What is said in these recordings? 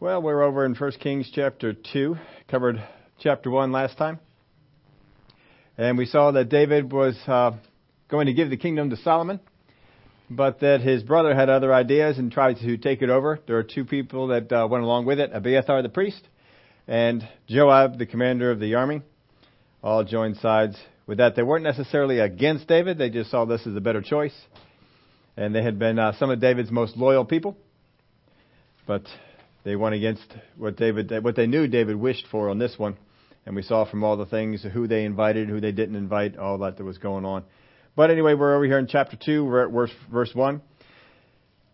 Well, we're over in 1 Kings chapter 2, covered chapter 1 last time. And we saw that David was uh, going to give the kingdom to Solomon, but that his brother had other ideas and tried to take it over. There are two people that uh, went along with it Abiathar the priest and Joab, the commander of the army, all joined sides with that. They weren't necessarily against David, they just saw this as a better choice. And they had been uh, some of David's most loyal people. But they went against what David, what they knew David wished for on this one. And we saw from all the things who they invited, who they didn't invite, all that that was going on. But anyway, we're over here in chapter 2, we're at verse, verse 1.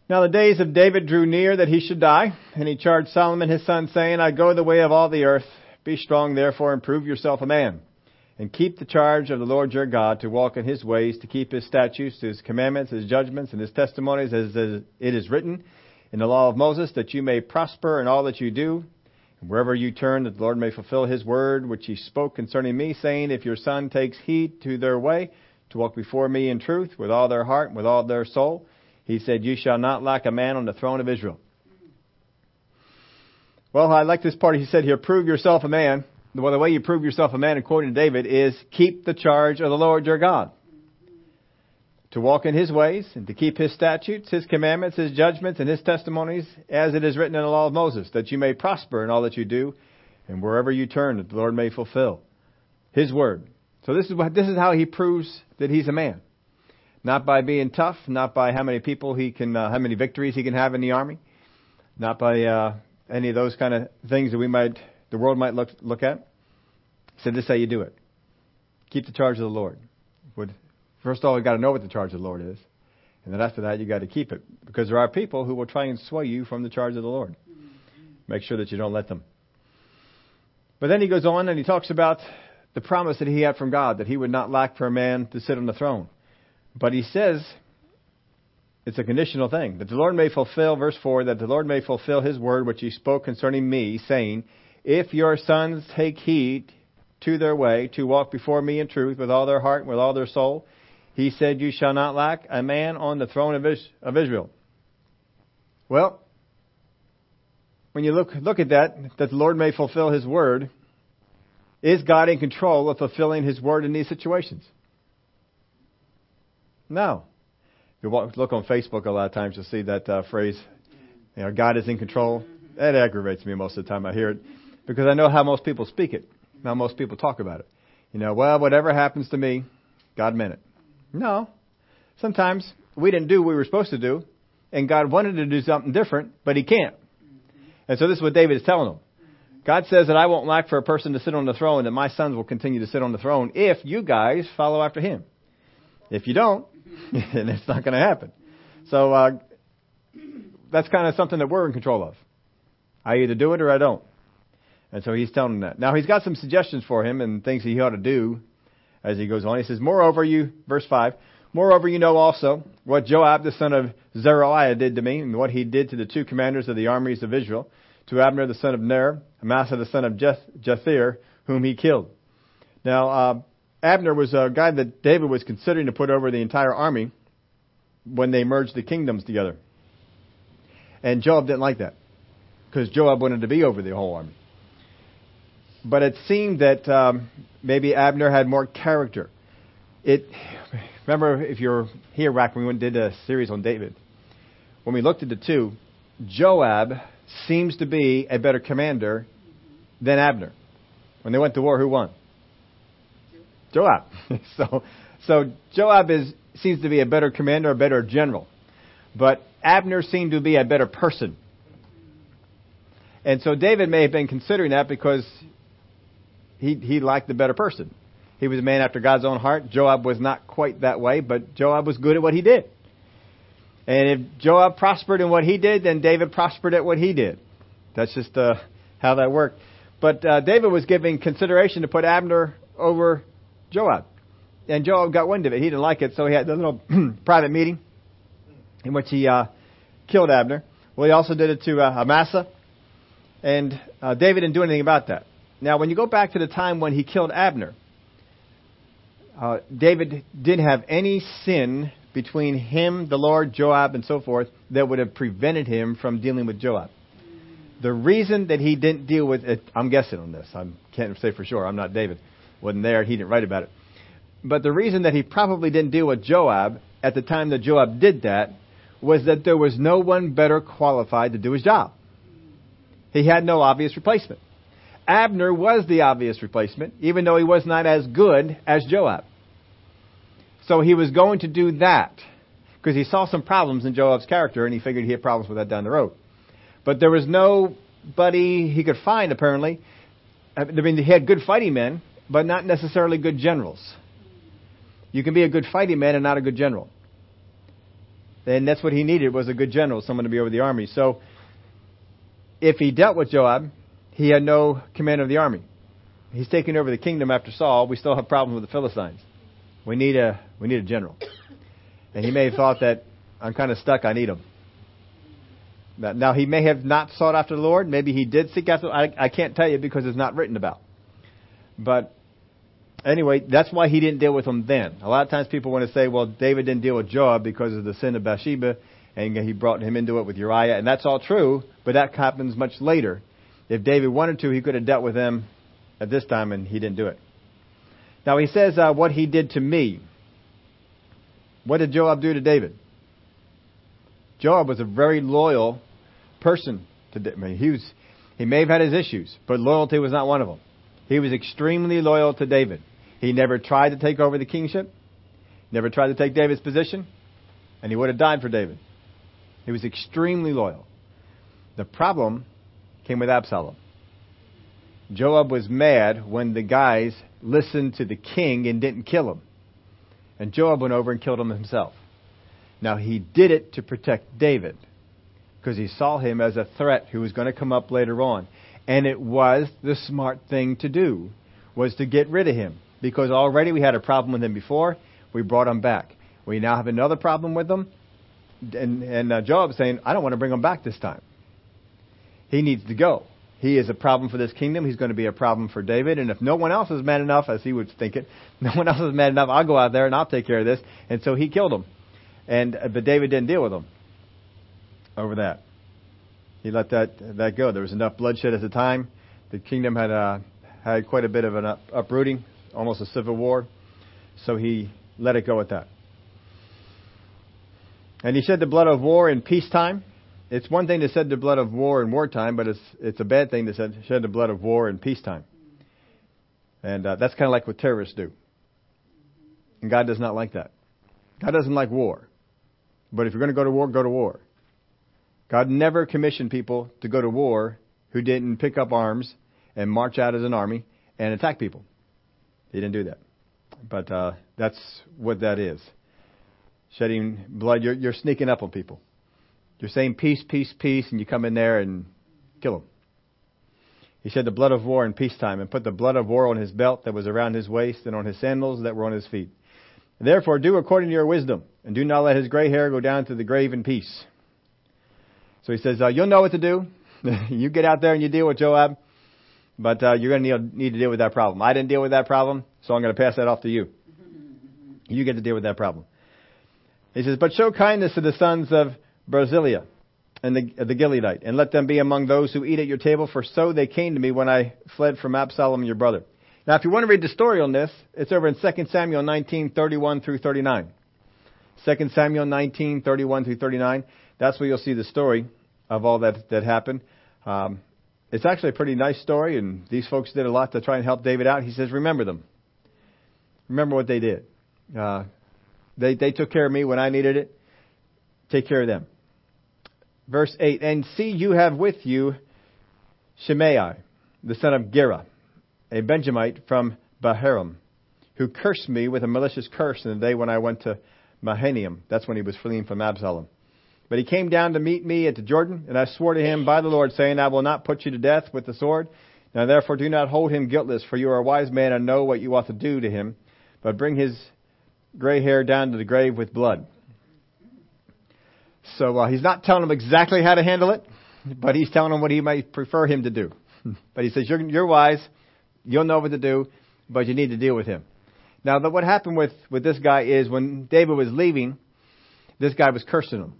Now the days of David drew near that he should die, and he charged Solomon his son, saying, I go the way of all the earth. Be strong, therefore, and prove yourself a man. And keep the charge of the Lord your God to walk in his ways, to keep his statutes, his commandments, his judgments, and his testimonies, as it is written in the law of Moses, that you may prosper in all that you do. And wherever you turn, that the Lord may fulfill his word, which he spoke concerning me, saying, If your son takes heed to their way, to walk before me in truth, with all their heart, and with all their soul, he said, You shall not lack a man on the throne of Israel. Well, I like this part. He said here, Prove yourself a man. Well, the way you prove yourself a man, according to David, is keep the charge of the Lord your God to walk in his ways and to keep his statutes, his commandments, his judgments, and his testimonies, as it is written in the law of Moses, that you may prosper in all that you do, and wherever you turn, that the Lord may fulfill his word. So this is what, this is how he proves that he's a man. Not by being tough, not by how many people he can, uh, how many victories he can have in the army, not by uh, any of those kind of things that we might, the world might look look at. He said, "This is how you do it. Keep the charge of the Lord." Would First of all, you've got to know what the charge of the Lord is. And then after that, you've got to keep it. Because there are people who will try and sway you from the charge of the Lord. Make sure that you don't let them. But then he goes on and he talks about the promise that he had from God that he would not lack for a man to sit on the throne. But he says it's a conditional thing that the Lord may fulfill, verse 4, that the Lord may fulfill his word which he spoke concerning me, saying, If your sons take heed to their way, to walk before me in truth with all their heart and with all their soul, he said, You shall not lack a man on the throne of Israel. Well, when you look, look at that, that the Lord may fulfill His word, is God in control of fulfilling His word in these situations? No. If you look on Facebook a lot of times, you'll see that uh, phrase, you know, God is in control. That aggravates me most of the time I hear it because I know how most people speak it, how most people talk about it. You know, well, whatever happens to me, God meant it. No. Sometimes we didn't do what we were supposed to do, and God wanted to do something different, but He can't. And so this is what David is telling them. God says that I won't lack for a person to sit on the throne, and my sons will continue to sit on the throne if you guys follow after Him. If you don't, then it's not going to happen. So uh, that's kind of something that we're in control of. I either do it or I don't. And so he's telling them that. Now he's got some suggestions for him and things he ought to do as he goes on. He says, Moreover, you, verse 5, Moreover, you know also what Joab the son of Zeruiah did to me, and what he did to the two commanders of the armies of Israel, to Abner the son of Ner, Amasa the son of Jeth- Jether, whom he killed. Now, uh, Abner was a guy that David was considering to put over the entire army when they merged the kingdoms together. And Joab didn't like that, because Joab wanted to be over the whole army. But it seemed that um, maybe Abner had more character. It remember if you're here back when we did a series on David, when we looked at the two, Joab seems to be a better commander than Abner. When they went to war, who won? Joab. so, so Joab is seems to be a better commander, a better general, but Abner seemed to be a better person. And so David may have been considering that because he, he liked the better person. He was a man after God's own heart. Joab was not quite that way, but Joab was good at what he did. And if Joab prospered in what he did, then David prospered at what he did. That's just uh, how that worked. But uh, David was giving consideration to put Abner over Joab. And Joab got wind of it. He didn't like it, so he had a little private meeting in which he uh, killed Abner. Well, he also did it to uh, Amasa. And uh, David didn't do anything about that. Now, when you go back to the time when he killed Abner, uh, David didn't have any sin between him, the Lord, Joab, and so forth that would have prevented him from dealing with Joab. The reason that he didn't deal with it, I'm guessing on this. I can't say for sure. I'm not David. Wasn't there. He didn't write about it. But the reason that he probably didn't deal with Joab at the time that Joab did that was that there was no one better qualified to do his job. He had no obvious replacement. Abner was the obvious replacement, even though he was not as good as Joab. So he was going to do that because he saw some problems in Joab's character and he figured he had problems with that down the road. But there was nobody he could find, apparently. I mean, he had good fighting men, but not necessarily good generals. You can be a good fighting man and not a good general. And that's what he needed was a good general, someone to be over the army. So if he dealt with Joab, he had no command of the army. He's taking over the kingdom after Saul. We still have problems with the Philistines. We need a we need a general. And he may have thought that I'm kind of stuck. I need him. Now he may have not sought after the Lord. Maybe he did seek after. I, I can't tell you because it's not written about. But anyway, that's why he didn't deal with him then. A lot of times people want to say, well, David didn't deal with Joab because of the sin of Bathsheba, and he brought him into it with Uriah, and that's all true. But that happens much later. If David wanted to, he could have dealt with them at this time, and he didn't do it. Now he says uh, what he did to me. What did Joab do to David? Joab was a very loyal person to David. I mean, he was he may have had his issues, but loyalty was not one of them. He was extremely loyal to David. He never tried to take over the kingship, never tried to take David's position, and he would have died for David. He was extremely loyal. The problem came with Absalom. Joab was mad when the guys listened to the king and didn't kill him. And Joab went over and killed him himself. Now he did it to protect David because he saw him as a threat who was going to come up later on. And it was the smart thing to do was to get rid of him because already we had a problem with him before. We brought him back. We now have another problem with him. And, and uh, Joab saying, I don't want to bring him back this time. He needs to go. He is a problem for this kingdom. He's going to be a problem for David. And if no one else is mad enough, as he would think it, no one else is mad enough, I'll go out there and I'll take care of this. And so he killed him. And uh, but David didn't deal with him over that. He let that that go. There was enough bloodshed at the time. The kingdom had uh, had quite a bit of an up, uprooting, almost a civil war. So he let it go at that. And he shed the blood of war in peacetime it's one thing to shed the blood of war in wartime, but it's it's a bad thing to shed the blood of war in peacetime. And uh, that's kind of like what terrorists do. And God does not like that. God doesn't like war. But if you're going to go to war, go to war. God never commissioned people to go to war who didn't pick up arms and march out as an army and attack people. He didn't do that. But uh, that's what that is. Shedding blood, you're, you're sneaking up on people. You're saying peace, peace, peace, and you come in there and kill him. He shed the blood of war in peacetime and put the blood of war on his belt that was around his waist and on his sandals that were on his feet. Therefore, do according to your wisdom, and do not let his gray hair go down to the grave in peace. So he says, uh, You'll know what to do. you get out there and you deal with Joab, but uh, you're going to need, need to deal with that problem. I didn't deal with that problem, so I'm going to pass that off to you. You get to deal with that problem. He says, But show kindness to the sons of Barzillai and the, the Gileadite, and let them be among those who eat at your table, for so they came to me when I fled from Absalom your brother. Now, if you want to read the story on this, it's over in 2 Samuel 19, 31 through 39. 2 Samuel 19, 31 through 39. That's where you'll see the story of all that, that happened. Um, it's actually a pretty nice story, and these folks did a lot to try and help David out. He says, Remember them. Remember what they did. Uh, they, they took care of me when I needed it. Take care of them. Verse 8 And see, you have with you Shimei, the son of Gera, a Benjamite from Bahurim, who cursed me with a malicious curse in the day when I went to Mahanaim. That's when he was fleeing from Absalom. But he came down to meet me at the Jordan, and I swore to him by the Lord, saying, I will not put you to death with the sword. Now therefore do not hold him guiltless, for you are a wise man and know what you ought to do to him, but bring his gray hair down to the grave with blood. So uh, he's not telling him exactly how to handle it, but he's telling him what he might prefer him to do. but he says, you're, you're wise, you'll know what to do, but you need to deal with him. Now, the, what happened with, with this guy is when David was leaving, this guy was cursing him,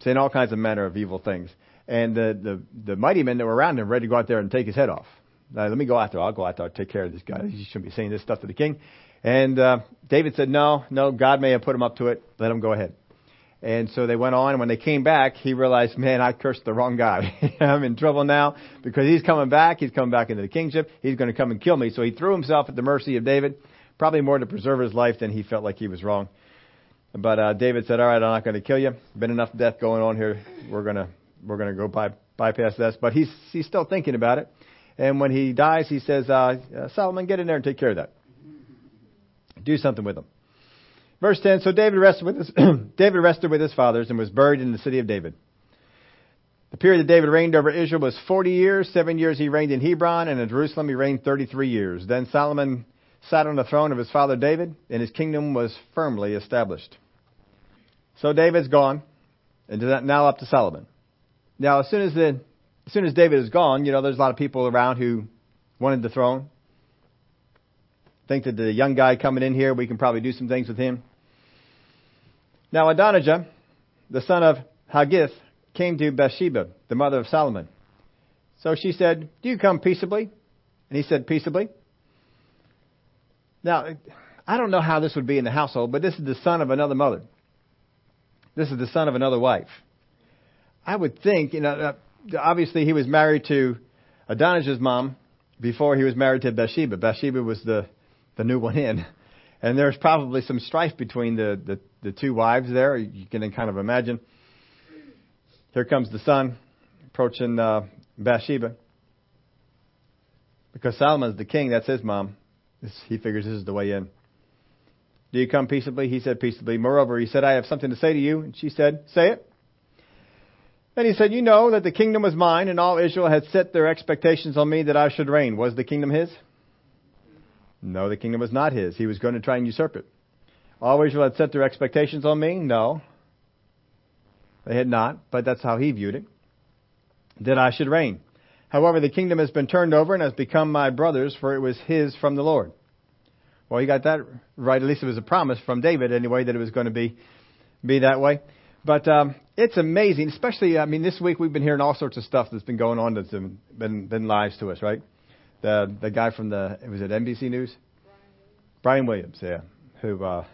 saying all kinds of manner of evil things. and the, the, the mighty men that were around him ready to go out there and take his head off. Now, let me go after. I'll go out there. I'll take care of this guy. He shouldn't be saying this stuff to the king. And uh, David said, no, no, God may have put him up to it. Let him go ahead. And so they went on, when they came back, he realized, man, I cursed the wrong guy. I'm in trouble now because he's coming back. He's coming back into the kingship. He's going to come and kill me. So he threw himself at the mercy of David, probably more to preserve his life than he felt like he was wrong. But uh, David said, all right, I'm not going to kill you. Been enough death going on here. We're going to we're going to go by, bypass this. But he's he's still thinking about it. And when he dies, he says, uh, Solomon, get in there and take care of that. Do something with him. Verse 10, so David rested with his, David rested with his fathers and was buried in the city of David. The period that David reigned over Israel was 40 years. Seven years he reigned in Hebron, and in Jerusalem he reigned 33 years. Then Solomon sat on the throne of his father David, and his kingdom was firmly established. So David's gone, and now up to Solomon. Now, as soon as the, as soon as David is gone, you know, there's a lot of people around who wanted the throne think that the young guy coming in here, we can probably do some things with him. Now Adonijah, the son of Haggith, came to Bathsheba, the mother of Solomon. So she said, Do you come peaceably? And he said, Peaceably. Now, I don't know how this would be in the household, but this is the son of another mother. This is the son of another wife. I would think, you know, uh, obviously he was married to Adonijah's mom before he was married to Bathsheba. Bathsheba was the the new one in. And there's probably some strife between the, the, the two wives there. You can kind of imagine. Here comes the son approaching uh, Bathsheba. Because Solomon's the king, that's his mom. he figures this is the way in. Do you come peaceably? He said peaceably. Moreover, he said, I have something to say to you. And she said, Say it. Then he said, You know that the kingdom was mine, and all Israel had set their expectations on me that I should reign. Was the kingdom his? No, the kingdom was not his. He was going to try and usurp it. All Israel had set their expectations on me? No. They had not, but that's how he viewed it. That I should reign. However, the kingdom has been turned over and has become my brother's, for it was his from the Lord. Well, he got that right. At least it was a promise from David, anyway, that it was going to be be that way. But um, it's amazing, especially. I mean, this week we've been hearing all sorts of stuff that's been going on that's been been, been lies to us, right? The the guy from the was it NBC News? Brian Williams, yeah, who uh,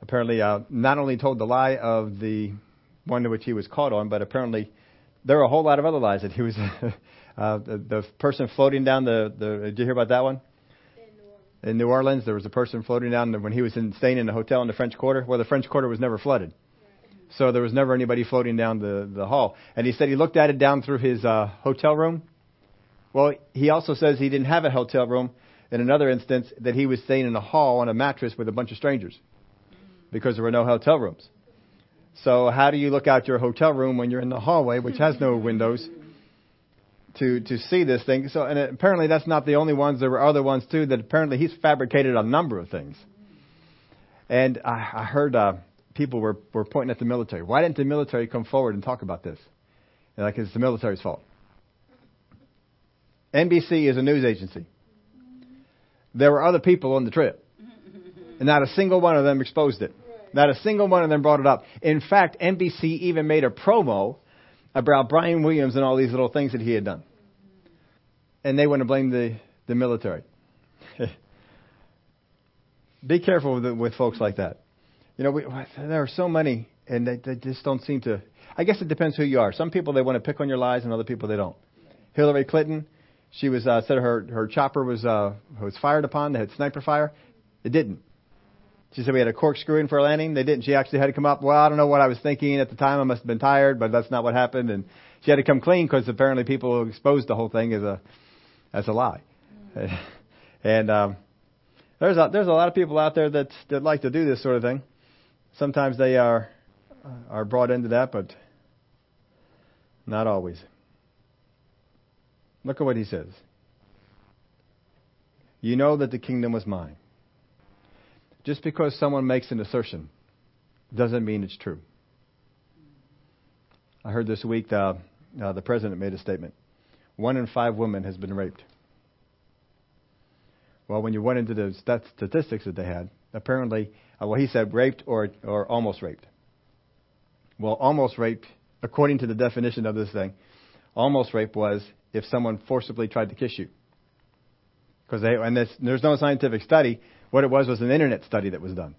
apparently uh, not only told the lie of the one to which he was caught on, but apparently there are a whole lot of other lies that he was. uh, the, the person floating down the, the did you hear about that one? In New Orleans, there was a person floating down when he was in, staying in a hotel in the French Quarter. Well, the French Quarter was never flooded, so there was never anybody floating down the the hall. And he said he looked at it down through his uh, hotel room, well, he also says he didn't have a hotel room. In another instance, that he was staying in a hall on a mattress with a bunch of strangers because there were no hotel rooms. So how do you look out your hotel room when you're in the hallway, which has no windows, to to see this thing? So and apparently that's not the only ones. There were other ones too that apparently he's fabricated a number of things. And I, I heard uh, people were were pointing at the military. Why didn't the military come forward and talk about this? And like it's the military's fault. NBC is a news agency. There were other people on the trip, and not a single one of them exposed it. Not a single one of them brought it up. In fact, NBC even made a promo about Brian Williams and all these little things that he had done. And they want to blame the, the military. Be careful with, with folks like that. You know, we, there are so many, and they, they just don't seem to. I guess it depends who you are. Some people they want to pick on your lies, and other people they don't. Hillary Clinton, she was uh, said her her chopper was uh, was fired upon. They had sniper fire. It didn't. She said we had a corkscrew in for a landing. They didn't. She actually had to come up. Well, I don't know what I was thinking at the time. I must have been tired, but that's not what happened. And she had to come clean because apparently people exposed the whole thing as a as a lie. and um, there's a, there's a lot of people out there that that like to do this sort of thing. Sometimes they are are brought into that, but not always. Look at what he says. You know that the kingdom was mine. Just because someone makes an assertion doesn't mean it's true. I heard this week the, uh, the president made a statement. One in five women has been raped. Well, when you went into the statistics that they had, apparently, uh, well, he said raped or, or almost raped. Well, almost raped according to the definition of this thing, almost rape was if someone forcibly tried to kiss you. Because they, and there's no scientific study. What it was was an internet study that was done,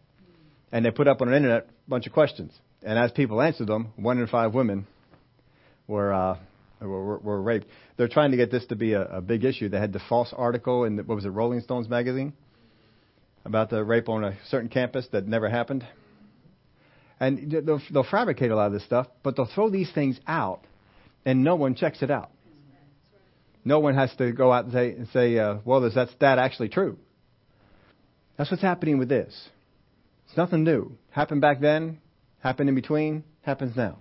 and they put up on the internet a bunch of questions. And as people answered them, one in five women were uh, were, were raped. They're trying to get this to be a, a big issue. They had the false article in the, what was it, Rolling Stones magazine, about the rape on a certain campus that never happened. And they'll, they'll fabricate a lot of this stuff, but they'll throw these things out, and no one checks it out. No one has to go out and say, and say uh, well, is that stat actually true? That's what's happening with this. It's nothing new. Happened back then, happened in between, happens now.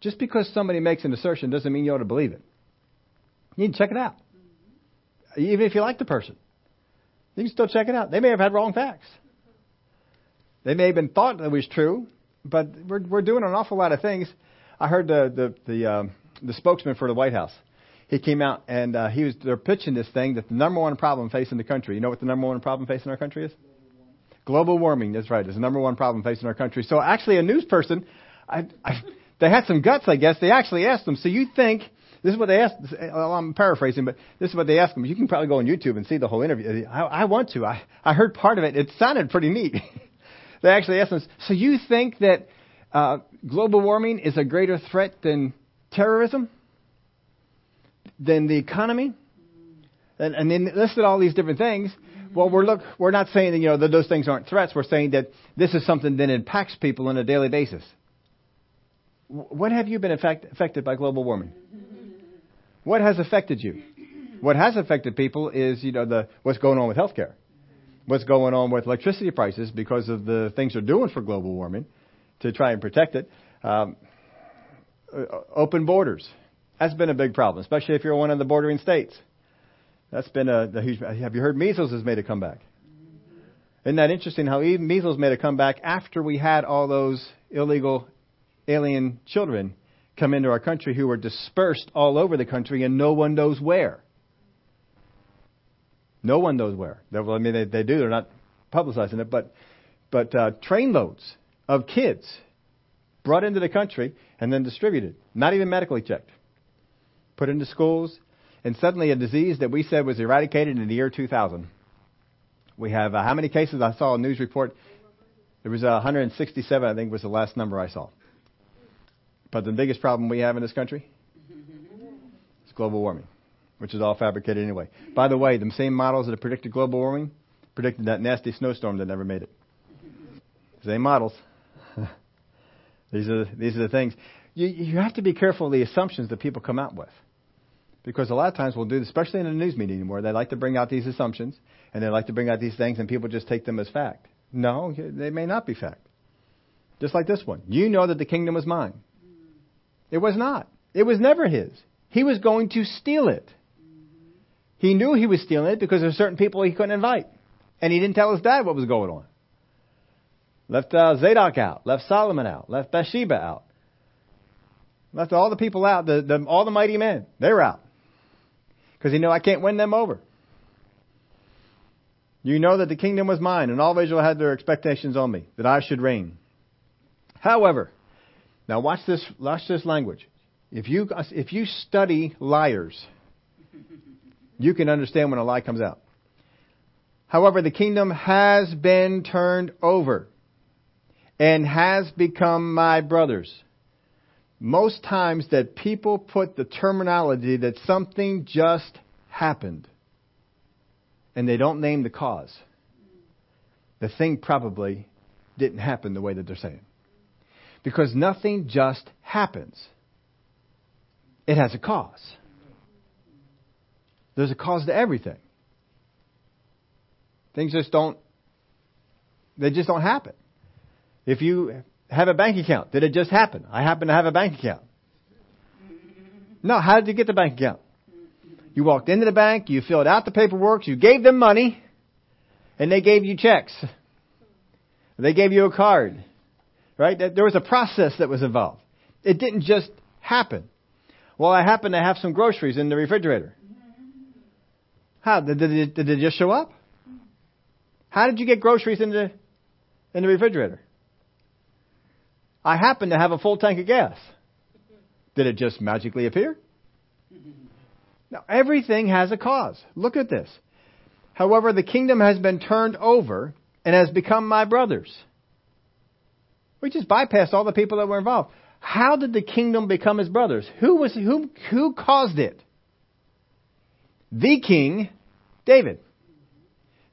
Just because somebody makes an assertion doesn't mean you ought to believe it. You need to check it out. Even if you like the person. You can still check it out. They may have had wrong facts. They may have been thought that it was true, but we're we're doing an awful lot of things. I heard the the the, um, the spokesman for the White House. He came out and uh, he was they're pitching this thing that the number one problem facing the country. You know what the number one problem facing our country is? Global warming. That's right. It's the number one problem facing our country. So actually, a news person, I, I, they had some guts, I guess. They actually asked them. So you think this is what they asked. Well, I'm paraphrasing, but this is what they asked them. You can probably go on YouTube and see the whole interview. I, I want to. I, I heard part of it. It sounded pretty neat. they actually asked them. So you think that uh, global warming is a greater threat than terrorism, than the economy? And, and then listed all these different things. Well, we're look, we're not saying that you know that those things aren't threats. We're saying that this is something that impacts people on a daily basis. What have you been affect, affected by global warming? What has affected you? What has affected people is, you know, the, what's going on with healthcare, what's going on with electricity prices because of the things they're doing for global warming to try and protect it. Um, uh, open borders. That's been a big problem, especially if you're one of the bordering states. That's been a, a huge. Have you heard measles has made a comeback? Isn't that interesting how even measles made a comeback after we had all those illegal alien children come into our country who were dispersed all over the country and no one knows where. No one knows where. Well, I mean, they, they do. They're not publicizing it, but but uh, trainloads of kids brought into the country and then distributed, not even medically checked, put into schools, and suddenly a disease that we said was eradicated in the year 2000. We have uh, how many cases? I saw a news report. There was uh, 167, I think, was the last number I saw. But the biggest problem we have in this country is global warming, which is all fabricated anyway. By the way, the same models that predicted global warming predicted that nasty snowstorm that never made it. Same models. these are these are the things. You you have to be careful of the assumptions that people come out with. Because a lot of times we'll do, this, especially in a news media anymore, they like to bring out these assumptions and they like to bring out these things and people just take them as fact. No, they may not be fact. Just like this one. You know that the kingdom was mine. It was not. It was never his. He was going to steal it. He knew he was stealing it because there were certain people he couldn't invite. And he didn't tell his dad what was going on. Left uh, Zadok out. Left Solomon out. Left Bathsheba out. Left all the people out. The, the, all the mighty men. They were out. Because he knew I can't win them over. You know that the kingdom was mine, and all Israel had their expectations on me, that I should reign. However, now watch this, watch this language. If you, if you study liars, you can understand when a lie comes out. However, the kingdom has been turned over and has become my brothers. Most times that people put the terminology that something just happened and they don't name the cause. The thing probably didn't happen the way that they're saying. Because nothing just happens. It has a cause. There's a cause to everything. Things just don't, they just don't happen. If you have a bank account, did it just happen? I happen to have a bank account. No, how did you get the bank account? You walked into the bank, you filled out the paperwork, you gave them money, and they gave you checks. They gave you a card. Right? There was a process that was involved. It didn't just happen. Well, I happen to have some groceries in the refrigerator. How? Did, did, did it just show up? How did you get groceries in the, in the refrigerator? I happen to have a full tank of gas. Did it just magically appear? Now, everything has a cause. Look at this. However, the kingdom has been turned over and has become my brother's. We just bypassed all the people that were involved. How did the kingdom become his brothers? Who was who who caused it? The king David.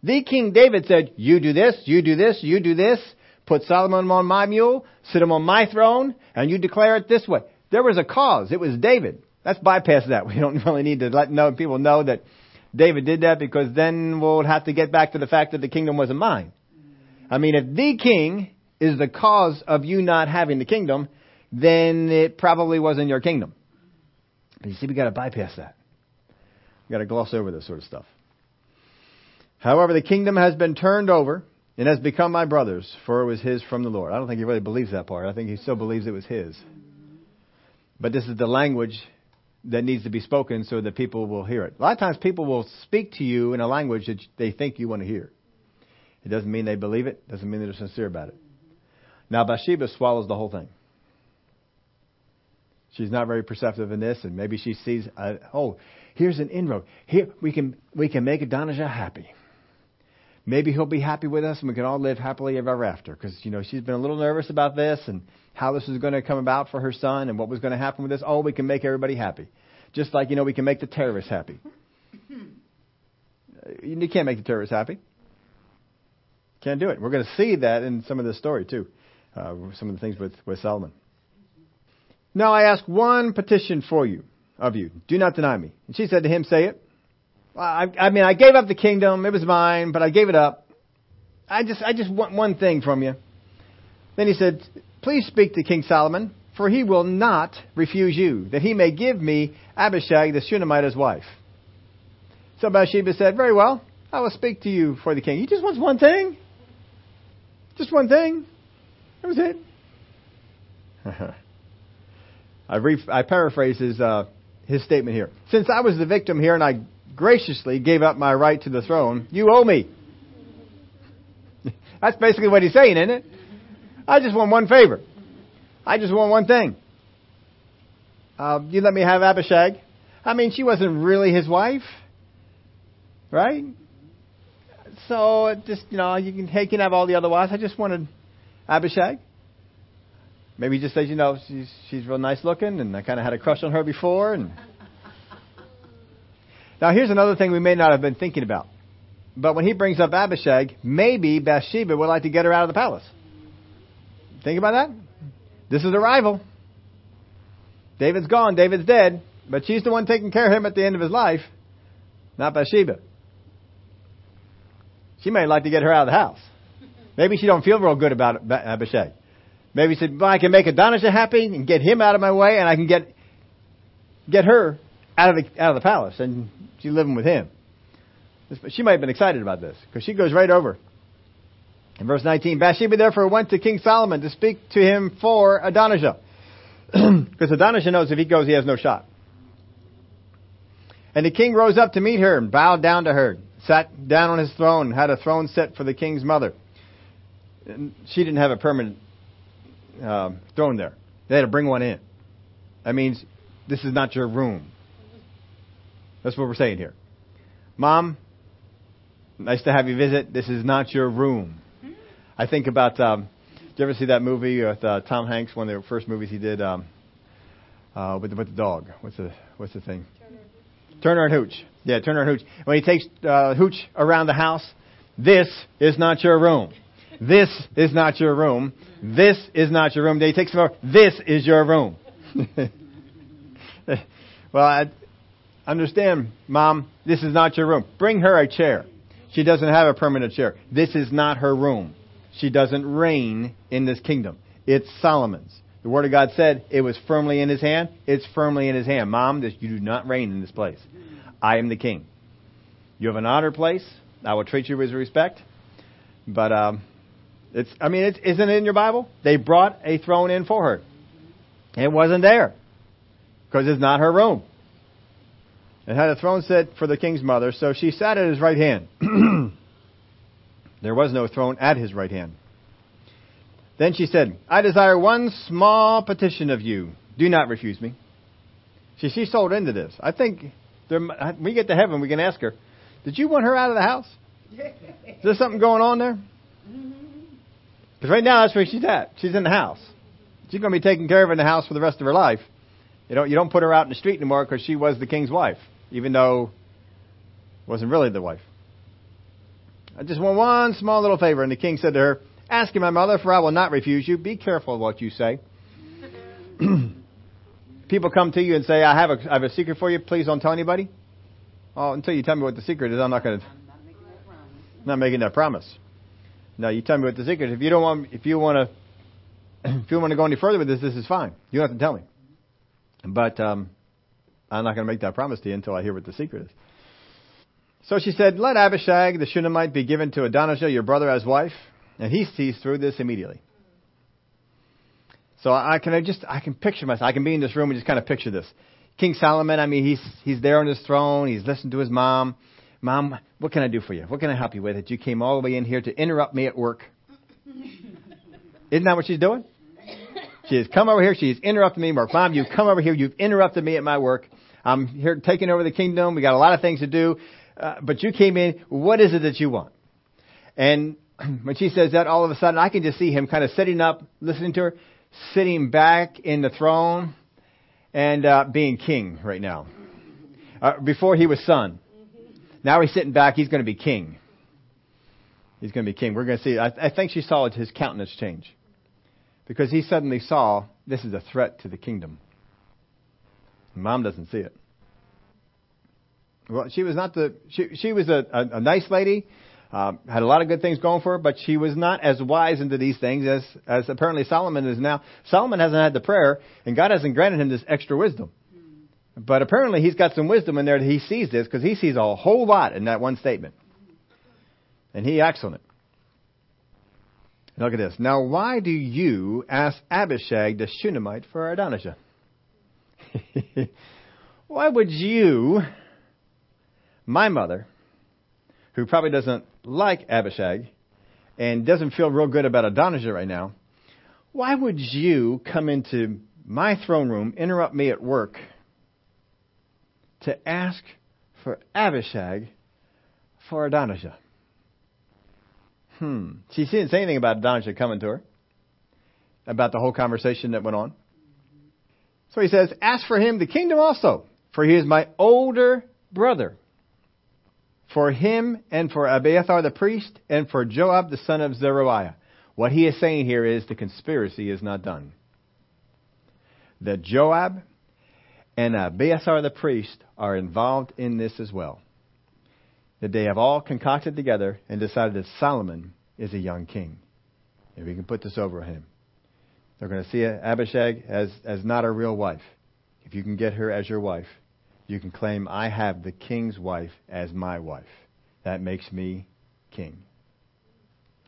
The king David said, "You do this, you do this, you do this. Put Solomon on my mule, sit him on my throne, and you declare it this way." There was a cause. It was David. Let's bypass that. We don't really need to let know people know that David did that because then we'll have to get back to the fact that the kingdom wasn't mine. I mean, if the king is the cause of you not having the kingdom, then it probably wasn't your kingdom. But you see, we got to bypass that. We got to gloss over this sort of stuff. However, the kingdom has been turned over and has become my brother's, for it was his from the Lord. I don't think he really believes that part. I think he still believes it was his. But this is the language that needs to be spoken so that people will hear it. A lot of times people will speak to you in a language that they think you want to hear. It doesn't mean they believe it, doesn't mean they're sincere about it. Now Bathsheba swallows the whole thing. She's not very perceptive in this, and maybe she sees, uh, oh, here's an inroad. Here we can we can make Adonijah happy. Maybe he'll be happy with us, and we can all live happily ever after. Because you know she's been a little nervous about this and how this was going to come about for her son and what was going to happen with this. Oh, we can make everybody happy, just like you know we can make the terrorists happy. You can't make the terrorists happy. Can't do it. We're going to see that in some of this story too, uh, some of the things with with Solomon. Now I ask one petition for you, of you. Do not deny me. And she said to him, Say it. I, I mean, I gave up the kingdom. It was mine, but I gave it up. I just, I just want one thing from you. Then he said, Please speak to King Solomon, for he will not refuse you, that he may give me Abishag the Shunammite as wife. So Bathsheba said, Very well, I will speak to you for the king. He just wants one thing. Just one thing. That was it. I, re- I paraphrase his, uh, his statement here. Since I was the victim here and I graciously gave up my right to the throne, you owe me. That's basically what he's saying, isn't it? I just want one favor. I just want one thing. Uh, you let me have Abishag. I mean, she wasn't really his wife, right? So just you know, you can he can have all the other wives. I just wanted Abishag. Maybe he just says, you know, she's she's real nice looking, and I kind of had a crush on her before. And now here's another thing we may not have been thinking about. But when he brings up Abishag, maybe Bathsheba would like to get her out of the palace. Think about that. This is a rival. David's gone. David's dead. But she's the one taking care of him at the end of his life, not Bathsheba. She may like to get her out of the house. Maybe she don't feel real good about Abishag. Maybe she said, well, I can make Adonijah happy and get him out of my way, and I can get get her out of the out of the palace, and she's living with him. She might have been excited about this because she goes right over. In verse 19, Bathsheba therefore went to King Solomon to speak to him for Adonijah, because Adonijah knows if he goes, he has no shot. And the king rose up to meet her and bowed down to her, sat down on his throne, had a throne set for the king's mother. And she didn't have a permanent um, throne there. They had to bring one in. That means this is not your room. That's what we're saying here. Mom, nice to have you visit. This is not your room. I think about. Um, did you ever see that movie with uh, Tom Hanks? One of the first movies he did um, uh, with the, with the dog. What's the what's the thing? Turner and Hooch. Yeah, Turner and Hooch. When he takes uh, Hooch around the house, this is not your room. This is not your room. This is not your room. Then he takes him over. This is your room. well, I understand, Mom. This is not your room. Bring her a chair. She doesn't have a permanent chair. This is not her room. She doesn't reign in this kingdom. It's Solomon's. The Word of God said it was firmly in his hand. It's firmly in his hand. Mom, this, you do not reign in this place. I am the king. You have an honored place. I will treat you with respect. But um, it's, I mean, it's, isn't it in your Bible? They brought a throne in for her. It wasn't there because it's not her room. It had a throne set for the king's mother, so she sat at his right hand. there was no throne at his right hand. Then she said, I desire one small petition of you. Do not refuse me. See, she sold into this. I think there, when uh, we get to heaven, we can ask her, "Did you want her out of the house? Is there something going on there?" Mm-hmm. Because right now, that's where she's at. She's in the house. She's going to be taken care of in the house for the rest of her life. You don't, you don't put her out in the street anymore because she was the king's wife, even though it wasn't really the wife. I just want one small little favor. And the king said to her, Ask him, my mother, for I will not refuse you. Be careful of what you say. People come to you and say, I have, a, I have a secret for you. Please don't tell anybody. Oh, until you tell me what the secret is, I'm not going to. Not making that promise. No, you tell me what the secret is. If you don't want, if you want to, if you want to go any further with this, this is fine. You don't have to tell me. But um, I'm not going to make that promise to you until I hear what the secret is. So she said, Let Abishag the Shunammite be given to Adonijah, your brother, as wife. And he sees through this immediately. So I can I just I can picture myself. I can be in this room and just kind of picture this. King Solomon, I mean, he's he's there on his throne. He's listening to his mom. Mom, what can I do for you? What can I help you with? That you came all the way in here to interrupt me at work. Isn't that what she's doing? She has come over here. She's interrupted me. Mom, you've come over here. You've interrupted me at my work. I'm here taking over the kingdom. We got a lot of things to do. Uh, but you came in. What is it that you want? And when she says that, all of a sudden I can just see him kind of sitting up, listening to her, sitting back in the throne and uh, being king right now. Uh, before he was son. Now he's sitting back. He's going to be king. He's going to be king. We're going to see. I, I think she saw his countenance change because he suddenly saw this is a threat to the kingdom. Mom doesn't see it. Well, she was not the. She she was a, a, a nice lady, uh, had a lot of good things going for her, but she was not as wise into these things as as apparently Solomon is now. Solomon hasn't had the prayer, and God hasn't granted him this extra wisdom. But apparently he's got some wisdom in there that he sees this because he sees a whole lot in that one statement, and he acts on it. Look at this. Now, why do you ask Abishag the Shunammite for Adonijah? why would you my mother, who probably doesn't like Abishag and doesn't feel real good about Adonijah right now, why would you come into my throne room, interrupt me at work, to ask for Abishag for Adonijah? Hmm. She didn't say anything about Adonijah coming to her, about the whole conversation that went on. So he says, Ask for him the kingdom also, for he is my older brother for him and for Abiathar the priest and for Joab the son of Zeruiah. What he is saying here is the conspiracy is not done. That Joab and Abiathar the priest are involved in this as well. That they have all concocted together and decided that Solomon is a young king. And we can put this over him. They're going to see Abishag as, as not a real wife. If you can get her as your wife, you can claim, I have the king's wife as my wife. That makes me king.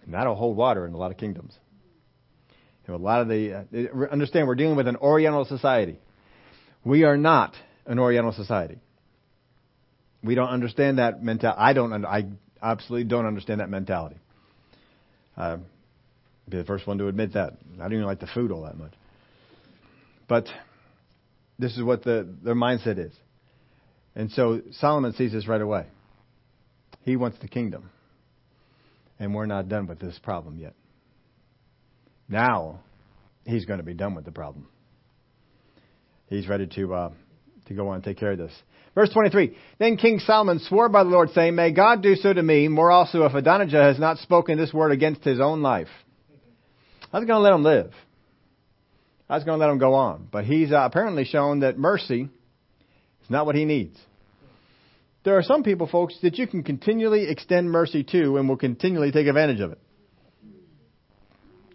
And that'll hold water in a lot of kingdoms. You know, a lot of the, uh, understand we're dealing with an Oriental society. We are not an Oriental society. We don't understand that mentality. I don't, I absolutely don't understand that mentality. Uh, be the first one to admit that. I don't even like the food all that much. But this is what the, their mindset is. And so Solomon sees this right away. He wants the kingdom. And we're not done with this problem yet. Now, he's going to be done with the problem. He's ready to, uh, to go on and take care of this. Verse 23. Then King Solomon swore by the Lord, saying, May God do so to me, more also if Adonijah has not spoken this word against his own life. I was going to let him live. I was going to let him go on. But he's uh, apparently shown that mercy is not what he needs. There are some people, folks, that you can continually extend mercy to and will continually take advantage of it.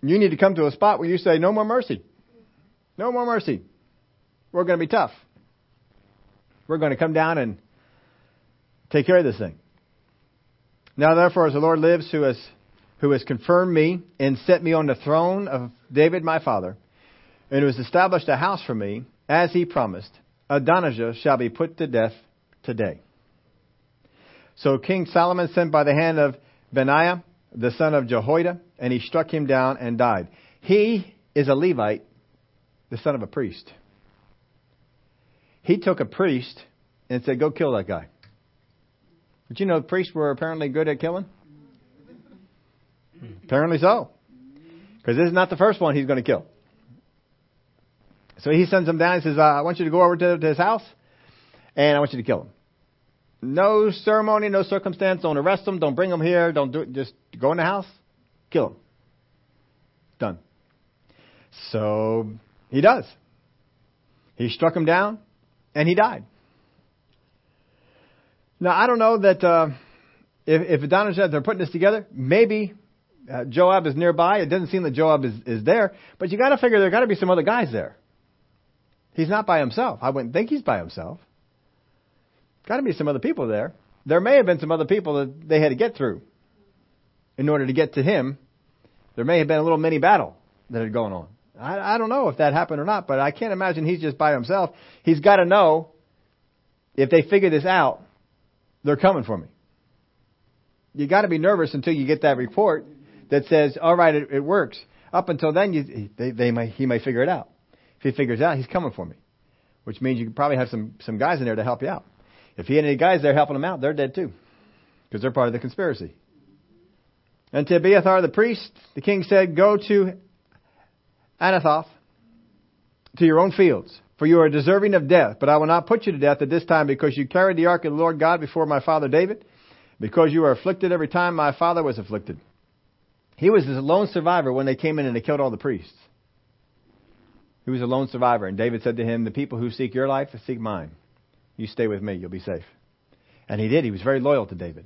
You need to come to a spot where you say, No more mercy. No more mercy. We're going to be tough. We're going to come down and take care of this thing. Now, therefore, as the Lord lives, who has, who has confirmed me and set me on the throne of David my father, and who has established a house for me, as he promised, Adonijah shall be put to death today. So King Solomon sent by the hand of Benaiah, the son of Jehoiada, and he struck him down and died. He is a Levite, the son of a priest. he took a priest and said, "Go kill that guy." But you know, priests were apparently good at killing. Apparently so, because this is not the first one he's going to kill. So he sends him down. He says, uh, "I want you to go over to, to his house, and I want you to kill him." No ceremony, no circumstance. Don't arrest him. Don't bring him here. Don't do it. Just go in the house, kill him. Done. So he does. He struck him down, and he died. Now I don't know that uh, if if Adonijah they're putting this together, maybe uh, Joab is nearby. It doesn't seem that Joab is is there, but you got to figure there got to be some other guys there. He's not by himself. I wouldn't think he's by himself. Got to be some other people there. There may have been some other people that they had to get through in order to get to him. There may have been a little mini battle that had gone on. I, I don't know if that happened or not, but I can't imagine he's just by himself. He's got to know if they figure this out, they're coming for me. You got to be nervous until you get that report that says, "All right, it, it works." Up until then, you, they, they he may figure it out. If he figures it out, he's coming for me, which means you could probably have some some guys in there to help you out. If he had any guys there helping him out, they're dead too, because they're part of the conspiracy. And to Abiathar the priest, the king said, "Go to Anathoth, to your own fields, for you are deserving of death. But I will not put you to death at this time, because you carried the ark of the Lord God before my father David, because you were afflicted every time my father was afflicted." He was the lone survivor when they came in and they killed all the priests. He was a lone survivor, and David said to him, "The people who seek your life seek mine." You stay with me, you'll be safe. And he did. He was very loyal to David.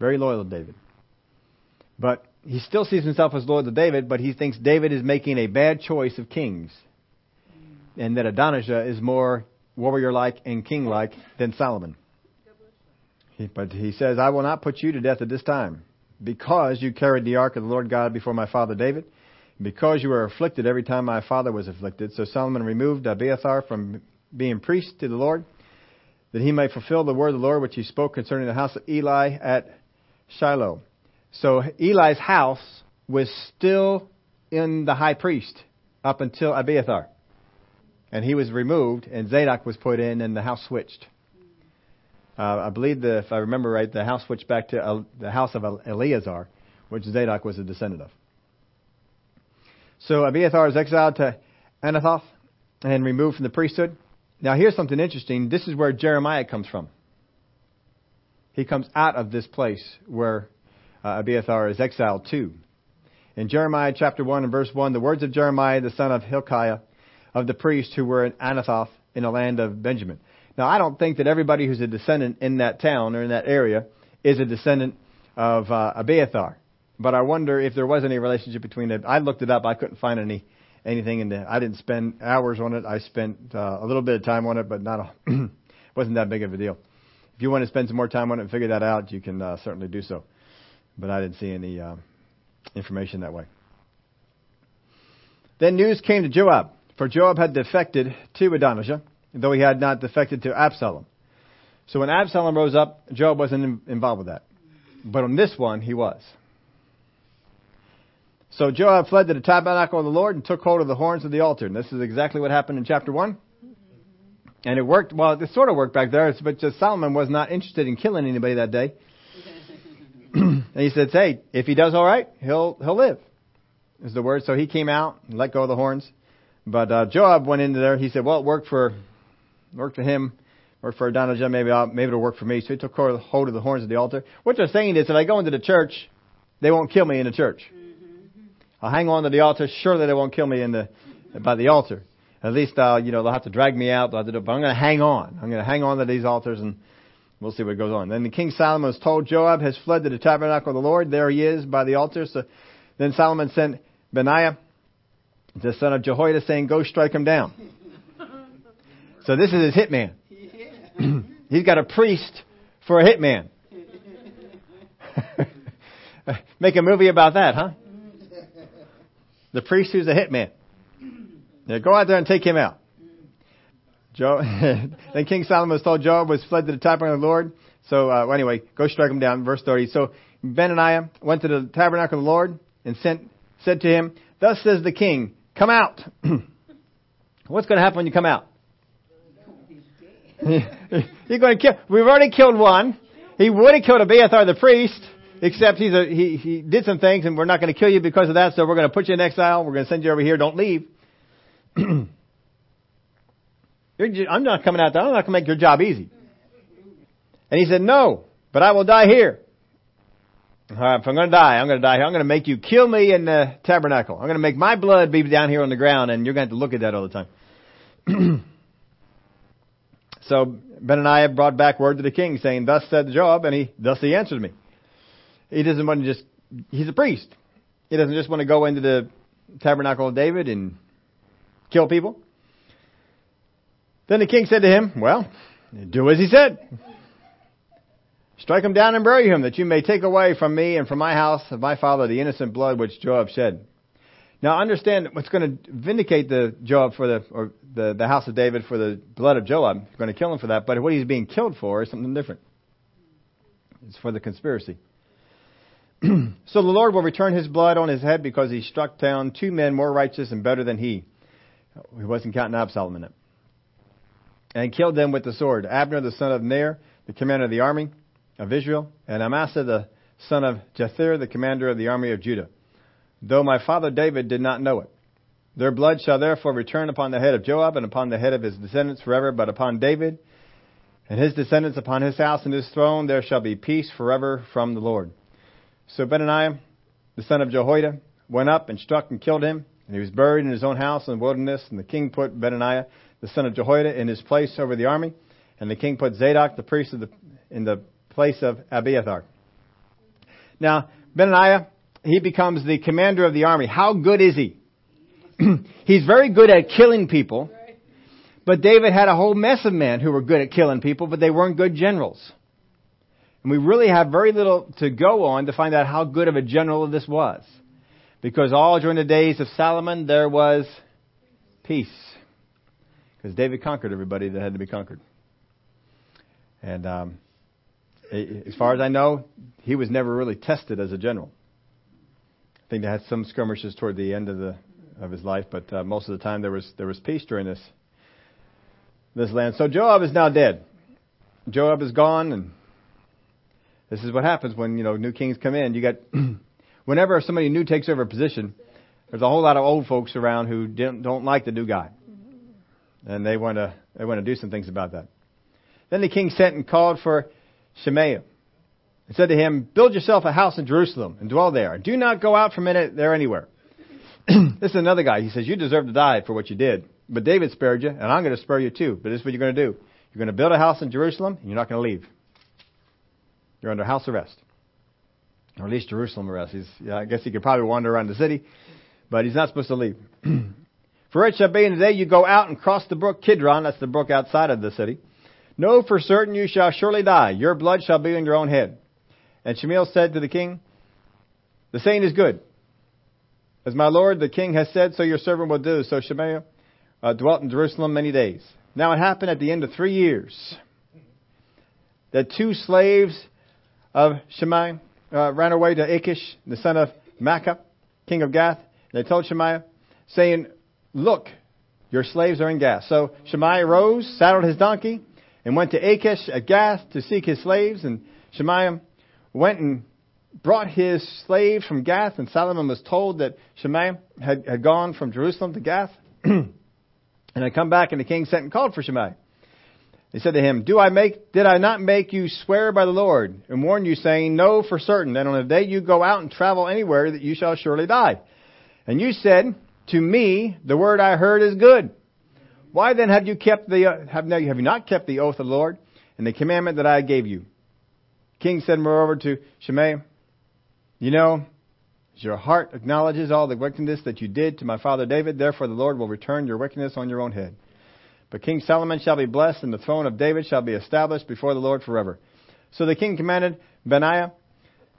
Very loyal to David. But he still sees himself as loyal to David, but he thinks David is making a bad choice of kings. And that Adonijah is more warrior like and king like than Solomon. but he says, I will not put you to death at this time, because you carried the ark of the Lord God before my father David, because you were afflicted every time my father was afflicted. So Solomon removed Abiathar from being priest to the Lord, that he might fulfill the word of the Lord which he spoke concerning the house of Eli at Shiloh. So Eli's house was still in the high priest up until Abiathar. And he was removed, and Zadok was put in, and the house switched. Uh, I believe that if I remember right, the house switched back to uh, the house of Eleazar, which Zadok was a descendant of. So Abiathar is exiled to Anathoth and removed from the priesthood. Now, here's something interesting. This is where Jeremiah comes from. He comes out of this place where uh, Abiathar is exiled to. In Jeremiah chapter 1 and verse 1, the words of Jeremiah, the son of Hilkiah, of the priests who were in Anathoth in the land of Benjamin. Now, I don't think that everybody who's a descendant in that town or in that area is a descendant of uh, Abiathar. But I wonder if there was any relationship between them. I looked it up. I couldn't find any anything in there. I didn't spend hours on it. I spent uh, a little bit of time on it, but not a, wasn't that big of a deal. If you want to spend some more time on it and figure that out, you can uh, certainly do so. But I didn't see any uh, information that way. Then news came to Joab, for Joab had defected to Adonijah, though he had not defected to Absalom. So when Absalom rose up, Joab wasn't involved with that. But on this one, he was. So Joab fled to the tabernacle of the Lord and took hold of the horns of the altar. And this is exactly what happened in chapter 1. And it worked, well, it sort of worked back there, but just Solomon was not interested in killing anybody that day. and he said, hey, if he does all right, he'll, he'll live, is the word. So he came out and let go of the horns. But uh, Joab went into there. He said, well, it worked for, worked for him, worked for Donald Adonijah, maybe, I'll, maybe it'll work for me. So he took hold of the horns of the altar. What they're saying is, if I go into the church, they won't kill me in the church. Mm-hmm. I'll hang on to the altar. Surely they won't kill me in the by the altar. At least I'll, you know they'll have to drag me out. They'll have to do, but I'm going to hang on. I'm going to hang on to these altars, and we'll see what goes on. Then the king Solomon was told Joab has fled to the tabernacle of the Lord. There he is by the altar. So then Solomon sent Benaiah, the son of Jehoiada, saying, "Go strike him down." So this is his hitman. He's got a priest for a hitman. Make a movie about that, huh? The priest who's a hitman. Yeah, go out there and take him out. Joe, then King Solomon was told Joab was fled to the tabernacle of the Lord. So uh, anyway, go strike him down. Verse 30. So Benaiah went to the tabernacle of the Lord and sent, said to him, Thus says the king, come out. What's going to happen when you come out? You're going to kill. We've already killed one. He would have killed Abiathar the priest, except he's a, he he did some things, and we're not going to kill you because of that. So we're going to put you in exile. We're going to send you over here. Don't leave. I'm not coming out there. I'm not going to make your job easy. And he said, No, but I will die here. All right, if I'm going to die, I'm going to die here. I'm going to make you kill me in the tabernacle. I'm going to make my blood be down here on the ground, and you're going to have to look at that all the time. so Benaniah brought back word to the king, saying, "Thus said Joab," and he thus he answered me. He doesn't want to just. He's a priest. He doesn't just want to go into the tabernacle of David and kill people. Then the king said to him, Well, do as he said. Strike him down and bury him, that you may take away from me and from my house of my father the innocent blood which Joab shed. Now understand what's going to vindicate the Joab for the or the, the house of David for the blood of Joab. You're going to kill him for that, but what he's being killed for is something different. It's for the conspiracy. so the Lord will return his blood on his head because he struck down two men more righteous and better than he. He wasn't counting Absalom in it and killed them with the sword. Abner the son of Ner, the commander of the army of Israel, and Amasa the son of Jether, the commander of the army of Judah. Though my father David did not know it. Their blood shall therefore return upon the head of Joab and upon the head of his descendants forever, but upon David and his descendants upon his house and his throne there shall be peace forever from the Lord. So Benaniah, the son of Jehoiada, went up and struck and killed him, and he was buried in his own house in the wilderness, and the king put Benaniah the son of Jehoiada, in his place over the army, and the king put Zadok, the priest, the, in the place of Abiathar. Now, Benaniah, he becomes the commander of the army. How good is he? He's very good at killing people, but David had a whole mess of men who were good at killing people, but they weren't good generals. And we really have very little to go on to find out how good of a general this was. Because all during the days of Solomon, there was peace. Because David conquered everybody that had to be conquered. And um, as far as I know, he was never really tested as a general. Think they had some skirmishes toward the end of the of his life, but uh, most of the time there was there was peace during this this land. So Joab is now dead. Joab is gone, and this is what happens when you know new kings come in. You got whenever somebody new takes over a position, there's a whole lot of old folks around who don't, don't like the new guy and they want to they want to do some things about that. Then the king sent and called for Shimei and said to him, "Build yourself a house in Jerusalem and dwell there. Do not go out from it there anywhere." this is another guy. He says, "You deserve to die for what you did, but David spared you, and I'm going to spare you too. But this is what you're going to do: you're going to build a house in Jerusalem, and you're not going to leave. You're under house arrest, or at least Jerusalem arrest. He's, yeah, I guess he could probably wander around the city, but he's not supposed to leave." For it shall be in the day you go out and cross the brook Kidron, that's the brook outside of the city. Know for certain you shall surely die. Your blood shall be on your own head. And Shimei said to the king, The saying is good. As my lord the king has said, so your servant will do. So Shimei uh, dwelt in Jerusalem many days. Now it happened at the end of three years that two slaves of Shimei uh, ran away to Achish, the son of Maachah, king of Gath. And they told Shimei, saying, Look, your slaves are in Gath. So Shimei rose, saddled his donkey, and went to Achish at Gath to seek his slaves. And Shimei went and brought his slaves from Gath. And Solomon was told that Shimei had, had gone from Jerusalem to Gath. and had come back, and the king sent and called for Shimei. He said to him, Do I make, did I not make you swear by the Lord and warn you, saying, for certain that on the day you go out and travel anywhere, that you shall surely die? And you said, to me, the word I heard is good. Why then have you kept the, have, have you not kept the oath of the Lord and the commandment that I gave you? King said moreover to Shimei, you know, as your heart acknowledges all the wickedness that you did to my father David, therefore the Lord will return your wickedness on your own head. But King Solomon shall be blessed, and the throne of David shall be established before the Lord forever. So the king commanded Benaiah,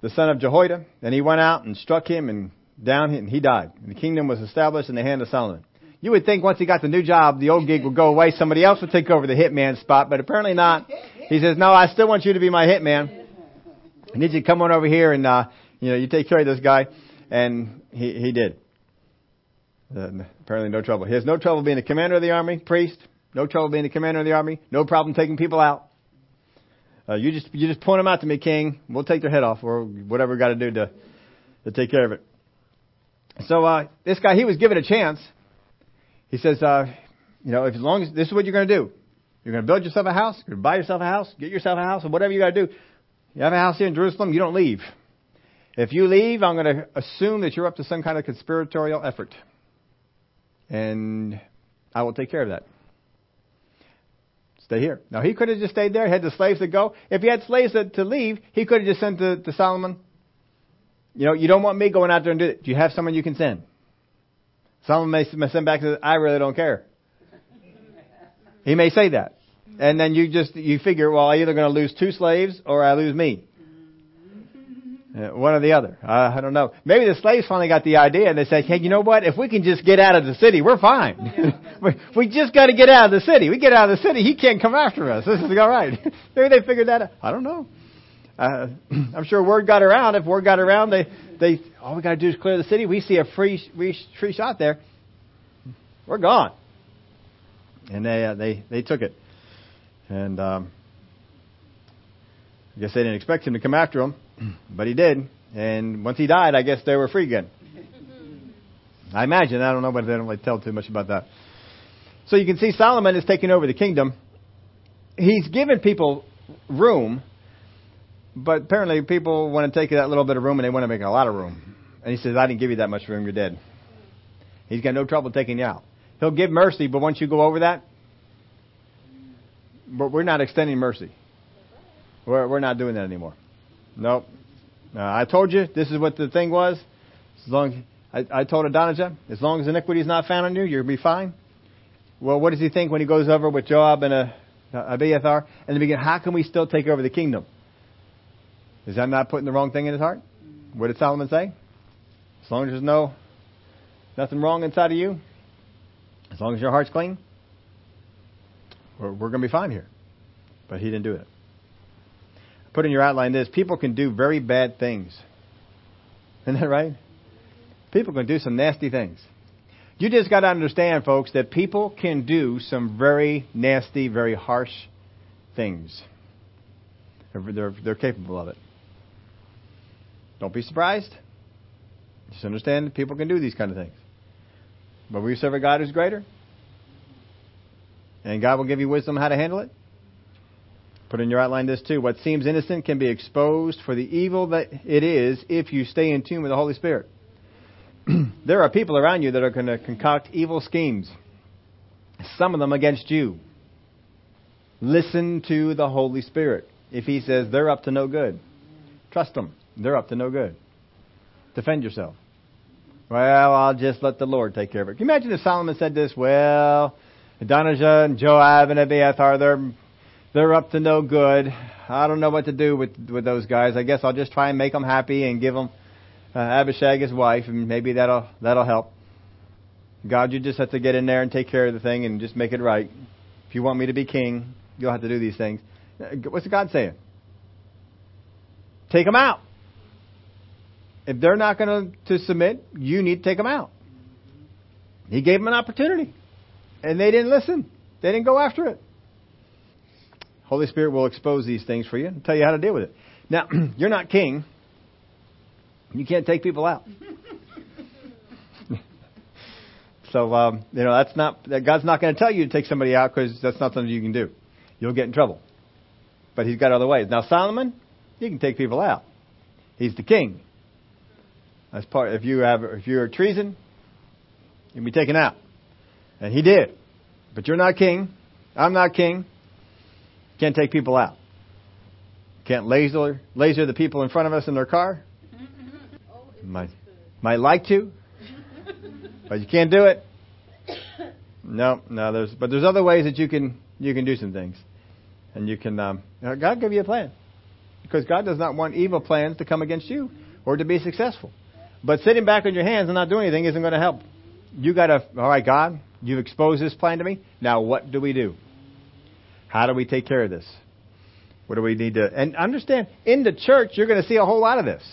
the son of Jehoiada, and he went out and struck him and down and he died. And the kingdom was established in the hand of Solomon. You would think once he got the new job, the old gig would go away. Somebody else would take over the hitman spot, but apparently not. He says, no, I still want you to be my hitman. I need you to come on over here and, uh, you know, you take care of this guy. And he, he did. Uh, apparently no trouble. He has no trouble being the commander of the army, priest, No trouble being the commander of the army. No problem taking people out. Uh, you just you just point them out to me, King. We'll take their head off or whatever we got to do to to take care of it. So uh, this guy, he was given a chance. He says, uh, you know, if as long as this is what you're going to do, you're going to build yourself a house, you're going to buy yourself a house, get yourself a house, or whatever you got to do. You have a house here in Jerusalem, you don't leave. If you leave, I'm going to assume that you're up to some kind of conspiratorial effort. And I will take care of that. Stay here. Now, he could have just stayed there, had the slaves to go. If he had slaves to, to leave, he could have just sent to, to Solomon, you know, you don't want me going out there and do it. Do you have someone you can send? Solomon may, may send back to, I really don't care. He may say that. And then you just, you figure, well, I'm either going to lose two slaves or I lose me. Uh, one or the other. Uh, I don't know. Maybe the slaves finally got the idea and they said, hey, you know what? If we can just get out of the city, we're fine. we just got to get out of the city. We get out of the city, he can't come after us. This is all right. Maybe they figured that out. I don't know. Uh, I'm sure word got around. If word got around, they, they, all we got to do is clear the city. We see a free, free, free shot there. We're gone. And they, uh, they, they took it. And, um, I guess they didn't expect him to come after them. But he did. And once he died, I guess they were free again. I imagine. I don't know, but they don't really tell too much about that. So you can see Solomon is taking over the kingdom. He's given people room, but apparently people want to take that little bit of room and they want to make a lot of room. And he says, I didn't give you that much room, you're dead. He's got no trouble taking you out. He'll give mercy, but once you go over that, but we're not extending mercy. We're, we're not doing that anymore. Nope. Uh, I told you this is what the thing was. As long I, I told Adonijah, as long as iniquity is not found in you, you'll be fine. Well, what does he think when he goes over with Joab and uh, Abiathar? And the beginning, how can we still take over the kingdom? Is that not putting the wrong thing in his heart? What did Solomon say? As long as there's no nothing wrong inside of you, as long as your heart's clean, we're, we're going to be fine here. But he didn't do it put in your outline this people can do very bad things. Isn't that right? People can do some nasty things. You just got to understand, folks, that people can do some very nasty, very harsh things. They're, they're, they're capable of it. Don't be surprised. Just understand that people can do these kind of things. But we serve a God who's greater. And God will give you wisdom how to handle it. Put in your outline this too. What seems innocent can be exposed for the evil that it is if you stay in tune with the Holy Spirit. there are people around you that are going to concoct evil schemes, some of them against you. Listen to the Holy Spirit. If He says they're up to no good, trust them. They're up to no good. Defend yourself. Well, I'll just let the Lord take care of it. Can you imagine if Solomon said this? Well, Adonijah and Joab and Abiathar, they're they're up to no good. I don't know what to do with with those guys. I guess I'll just try and make them happy and give them uh, Abishag his wife, and maybe that'll that'll help. God, you just have to get in there and take care of the thing and just make it right. If you want me to be king, you'll have to do these things. Uh, what's God saying? Take them out. If they're not going to submit, you need to take them out. He gave them an opportunity, and they didn't listen. They didn't go after it. Holy Spirit will expose these things for you and tell you how to deal with it. Now, you're not king. You can't take people out. so, um, you know, that's not, that God's not going to tell you to take somebody out because that's not something you can do. You'll get in trouble. But he's got other ways. Now, Solomon, he can take people out. He's the king. That's part, if you have, if you're treason, you'll be taken out. And he did. But you're not king. I'm not king. Can't take people out. Can't laser laser the people in front of us in their car. Might might like to, but you can't do it. No, no. There's but there's other ways that you can you can do some things, and you can. Um, God give you a plan, because God does not want evil plans to come against you or to be successful. But sitting back on your hands and not doing anything isn't going to help. You got to. All right, God, you've exposed this plan to me. Now what do we do? How do we take care of this? What do we need to. And understand, in the church, you're going to see a whole lot of this.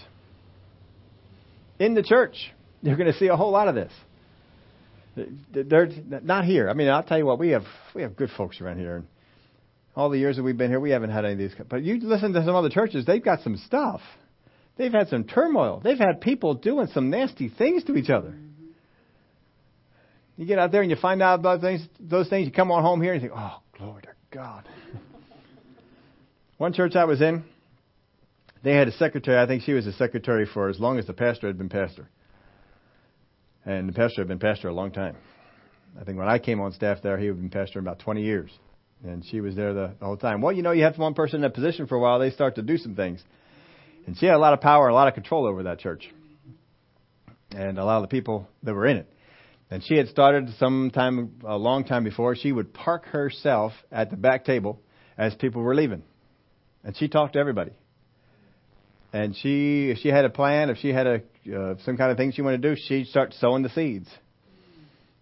In the church, you're going to see a whole lot of this. They're not here. I mean, I'll tell you what, we have we have good folks around here. And all the years that we've been here, we haven't had any of these. But you listen to some other churches; they've got some stuff. They've had some turmoil. They've had people doing some nasty things to each other. You get out there and you find out about things, those things. You come on home here and you think, "Oh, glory to God." One church I was in, they had a secretary. I think she was a secretary for as long as the pastor had been pastor. And the pastor had been pastor a long time. I think when I came on staff there, he had been pastor about 20 years. And she was there the, the whole time. Well, you know, you have one person in a position for a while, they start to do some things. And she had a lot of power a lot of control over that church. And a lot of the people that were in it. And she had started some time, a long time before, she would park herself at the back table as people were leaving. And she talked to everybody. And she, if she had a plan, if she had a uh, some kind of thing she wanted to do, she'd start sowing the seeds.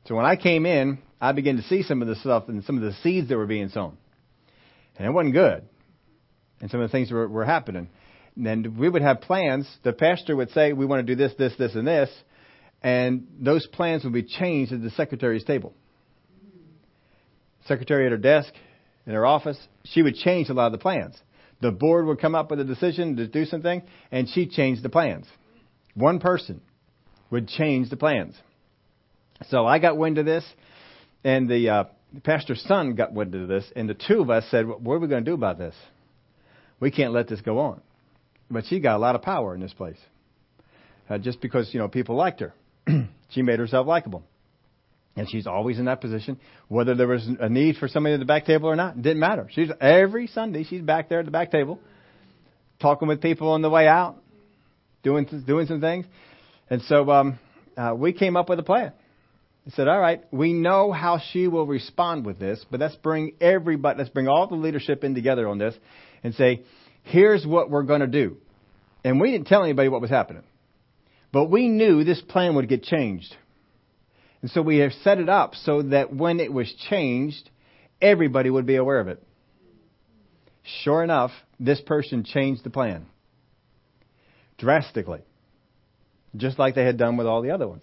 So when I came in, I began to see some of the stuff and some of the seeds that were being sown, and it wasn't good. And some of the things were, were happening. And we would have plans. The pastor would say, "We want to do this, this, this, and this," and those plans would be changed at the secretary's table. Secretary at her desk, in her office, she would change a lot of the plans. The board would come up with a decision to do something, and she'd change the plans. One person would change the plans. So I got wind of this, and the, uh, pastor's son got wind of this, and the two of us said, What are we going to do about this? We can't let this go on. But she got a lot of power in this place. Uh, just because, you know, people liked her. she made herself likable. And she's always in that position, whether there was a need for somebody at the back table or not. It didn't matter. She's every Sunday she's back there at the back table, talking with people on the way out, doing doing some things. And so um, uh, we came up with a plan. We said, "All right, we know how she will respond with this, but let's bring everybody, let's bring all the leadership in together on this, and say, here's what we're going to do." And we didn't tell anybody what was happening, but we knew this plan would get changed. And so we have set it up so that when it was changed, everybody would be aware of it. Sure enough, this person changed the plan drastically, just like they had done with all the other ones.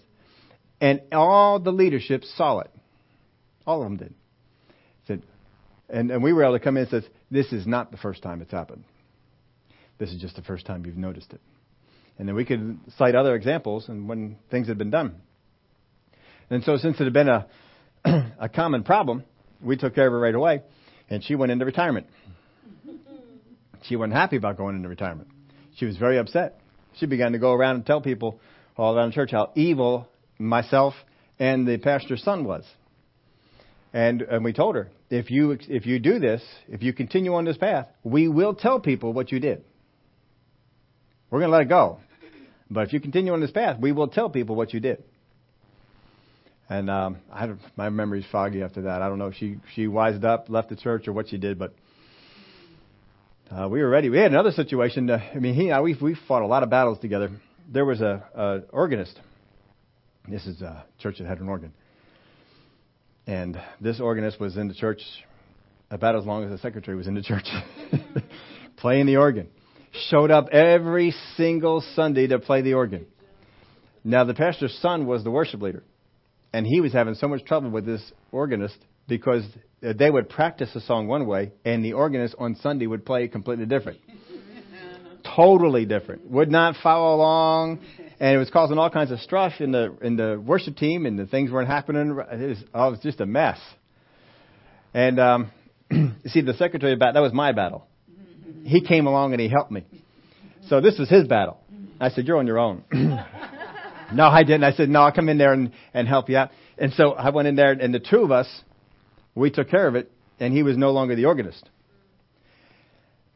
And all the leadership saw it. All of them did. Said, and, and we were able to come in and say, this is not the first time it's happened. This is just the first time you've noticed it. And then we could cite other examples and when things had been done. And so since it had been a, a common problem, we took care of her right away, and she went into retirement. She wasn't happy about going into retirement. She was very upset. She began to go around and tell people all around the church how evil myself and the pastor's son was. And, and we told her, if you, if you do this, if you continue on this path, we will tell people what you did. We're going to let it go. But if you continue on this path, we will tell people what you did. And um, I my memory's foggy after that. I don't know if she she wised up, left the church, or what she did, but uh, we were ready. We had another situation. To, I mean, he we we fought a lot of battles together. There was a, a organist. This is a church that had an organ, and this organist was in the church about as long as the secretary was in the church, playing the organ. Showed up every single Sunday to play the organ. Now the pastor's son was the worship leader and he was having so much trouble with this organist because they would practice a song one way, and the organist on Sunday would play it completely different. totally different. Would not follow along, and it was causing all kinds of strife in the in the worship team, and the things weren't happening. It was, oh, it was just a mess. And um, you see, the secretary battle, that was my battle. He came along and he helped me. So this was his battle. I said, "You're on your own." No, I didn't. I said, no, I'll come in there and, and help you out. And so I went in there, and the two of us, we took care of it, and he was no longer the organist.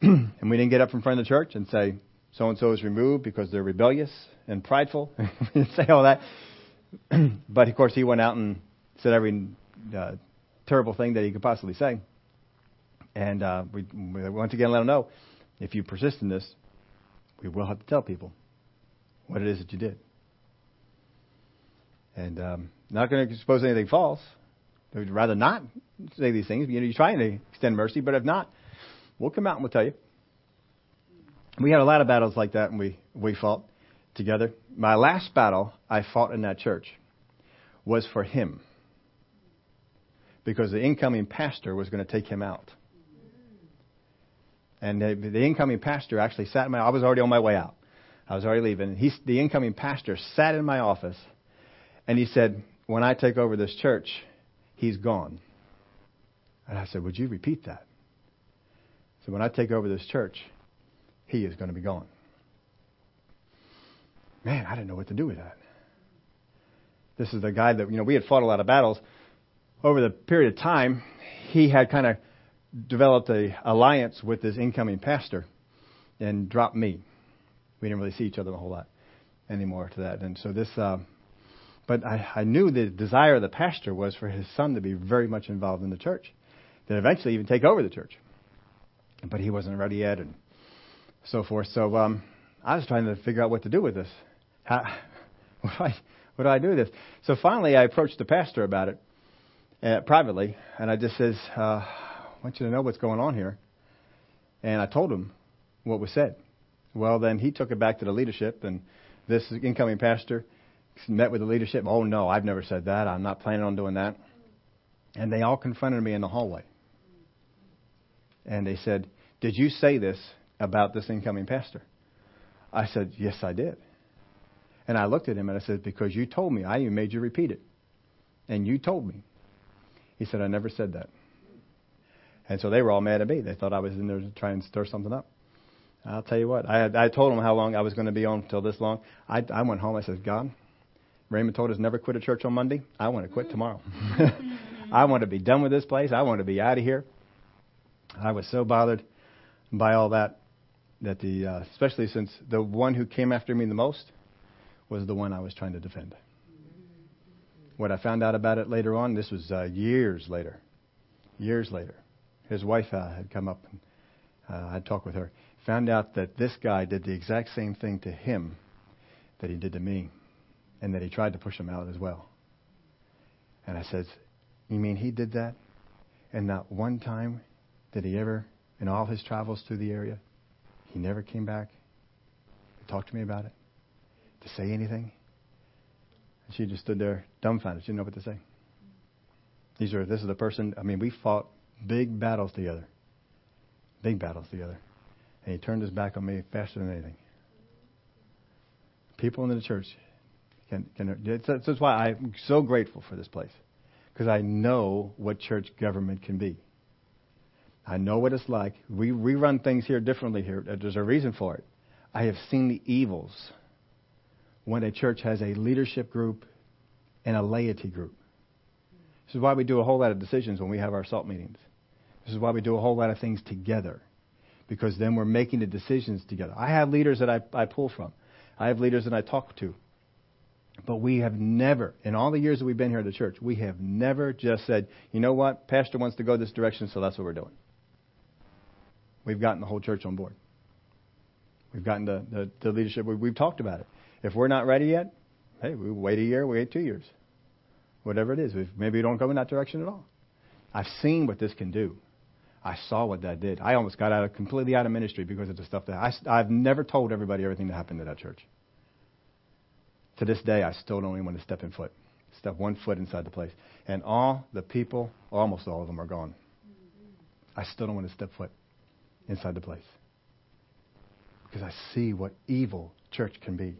and we didn't get up in front of the church and say, so and so is removed because they're rebellious and prideful. And say all that. but of course, he went out and said every uh, terrible thing that he could possibly say. And uh, we, once again let him know if you persist in this, we will have to tell people what it is that you did. And um, not going to expose anything false. We'd rather not say these things. You know, you're trying to extend mercy, but if not, we'll come out and we'll tell you. We had a lot of battles like that, and we we fought together. My last battle I fought in that church was for him. Because the incoming pastor was going to take him out. And the, incoming pastor actually sat in my office. I was already on my way out. I was already leaving. He, the incoming pastor sat in my office and he said, When I take over this church, he's gone. And I said, Would you repeat that? So when I take over this church, he is going to be gone. Man, I didn't know what to do with that. This is the guy that, you know, we had fought a lot of battles. Over the period of time, he had kind of developed a alliance with this incoming pastor and dropped me. We didn't really see each other a whole lot anymore to that. And so this, uh, but I, I knew the desire of the pastor was for his son to be very much involved in the church, that eventually even take over the church. But he wasn't ready yet, and so forth. So um, I was trying to figure out what to do with this. How, what, do I, what do I do with this? So finally, I approached the pastor about it uh, privately, and I just says, uh, "I want you to know what's going on here." And I told him what was said. Well, then he took it back to the leadership, and this incoming pastor met with the leadership. Oh no, I've never said that. I'm not planning on doing that. And they all confronted me in the hallway. And they said, Did you say this about this incoming pastor? I said, Yes, I did. And I looked at him and I said, Because you told me. I even made you repeat it. And you told me. He said, I never said that. And so they were all mad at me. They thought I was in there to try and stir something up. I'll tell you what. I had, I told them how long I was going to be on until this long. I, I went home. I said, God, Raymond told us never quit a church on Monday. I want to quit tomorrow. I want to be done with this place. I want to be out of here. I was so bothered by all that that the uh, especially since the one who came after me the most was the one I was trying to defend. What I found out about it later on, this was uh, years later, years later. His wife uh, had come up and uh, I'd talked with her. Found out that this guy did the exact same thing to him that he did to me, and that he tried to push him out as well. And I said, "You mean he did that, and not one time did he ever, in all his travels through the area, he never came back to talk to me about it, to say anything. And she just stood there dumbfounded. She didn't know what to say. These are, this is the person, I mean, we fought big battles together. Big battles together. And he turned his back on me faster than anything. People in the church can, can that's why I'm so grateful for this place. Because I know what church government can be. I know what it's like. We, we run things here differently here. There's a reason for it. I have seen the evils when a church has a leadership group and a laity group. This is why we do a whole lot of decisions when we have our SALT meetings. This is why we do a whole lot of things together. Because then we're making the decisions together. I have leaders that I, I pull from. I have leaders that I talk to. But we have never, in all the years that we've been here at the church, we have never just said, you know what, Pastor wants to go this direction, so that's what we're doing we've gotten the whole church on board. We've gotten the, the, the leadership. We, we've talked about it. If we're not ready yet, hey, we wait a year, we wait two years. Whatever it is. Maybe we don't go in that direction at all. I've seen what this can do. I saw what that did. I almost got out of completely out of ministry because of the stuff that I, I've never told everybody everything that happened to that church. To this day, I still don't even want to step in foot, step one foot inside the place. And all the people, almost all of them, are gone. I still don't want to step foot inside the place. Because I see what evil church can be,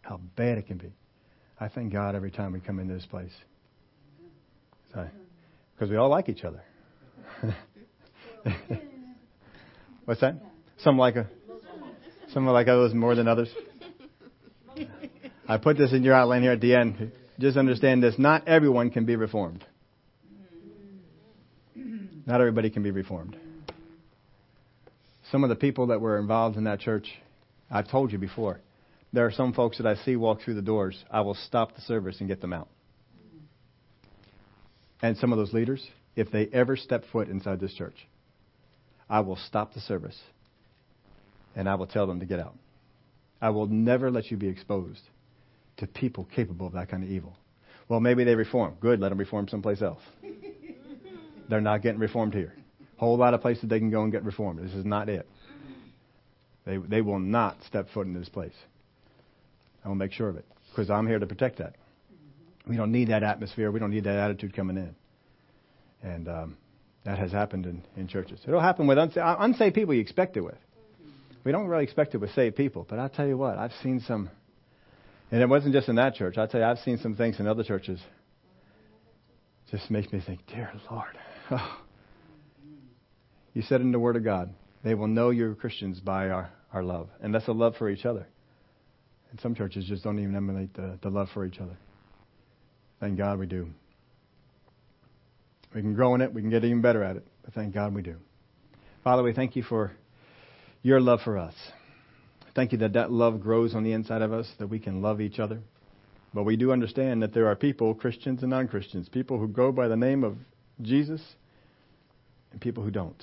how bad it can be. I thank God every time we come into this place. Because we all like each other. What's that? Some like a, some like others more than others. I put this in your outline here at the end. Just understand this: not everyone can be reformed. Not everybody can be reformed. Some of the people that were involved in that church, I've told you before, there are some folks that I see walk through the doors. I will stop the service and get them out. And some of those leaders, if they ever step foot inside this church, I will stop the service and I will tell them to get out. I will never let you be exposed to people capable of that kind of evil. Well, maybe they reform. Good, let them reform someplace else. They're not getting reformed here whole lot of places they can go and get reformed. This is not it. They, they will not step foot in this place. I will make sure of it because I'm here to protect that. We don't need that atmosphere. We don't need that attitude coming in. And um, that has happened in, in churches. It'll happen with unsaved, unsaved people you expect it with. We don't really expect it with saved people. But I'll tell you what, I've seen some, and it wasn't just in that church. I'll tell you, I've seen some things in other churches. Just makes me think, dear Lord. Oh. You said in the Word of God, they will know you're Christians by our, our love. And that's a love for each other. And some churches just don't even emulate the, the love for each other. Thank God we do. We can grow in it. We can get even better at it. But thank God we do. Father, we thank you for your love for us. Thank you that that love grows on the inside of us, that we can love each other. But we do understand that there are people, Christians and non Christians, people who go by the name of Jesus and people who don't,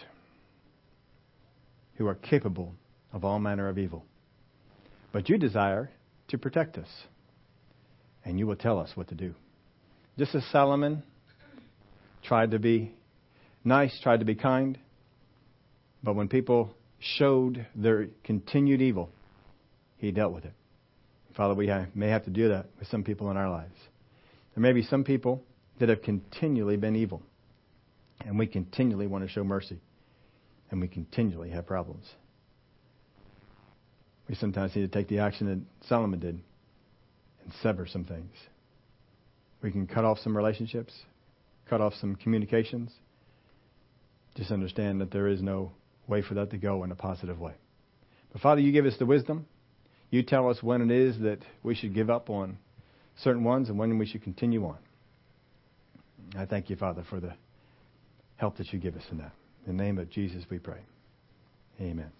who are capable of all manner of evil. But you desire to protect us, and you will tell us what to do. Just as Solomon tried to be nice, tried to be kind. But when people showed their continued evil, he dealt with it. Father, we may have to do that with some people in our lives. There may be some people that have continually been evil, and we continually want to show mercy, and we continually have problems. We sometimes need to take the action that Solomon did and sever some things. We can cut off some relationships cut off some communications. Just understand that there is no way for that to go in a positive way. But Father, you give us the wisdom. You tell us when it is that we should give up on certain ones and when we should continue on. I thank you, Father, for the help that you give us in that. In the name of Jesus we pray. Amen.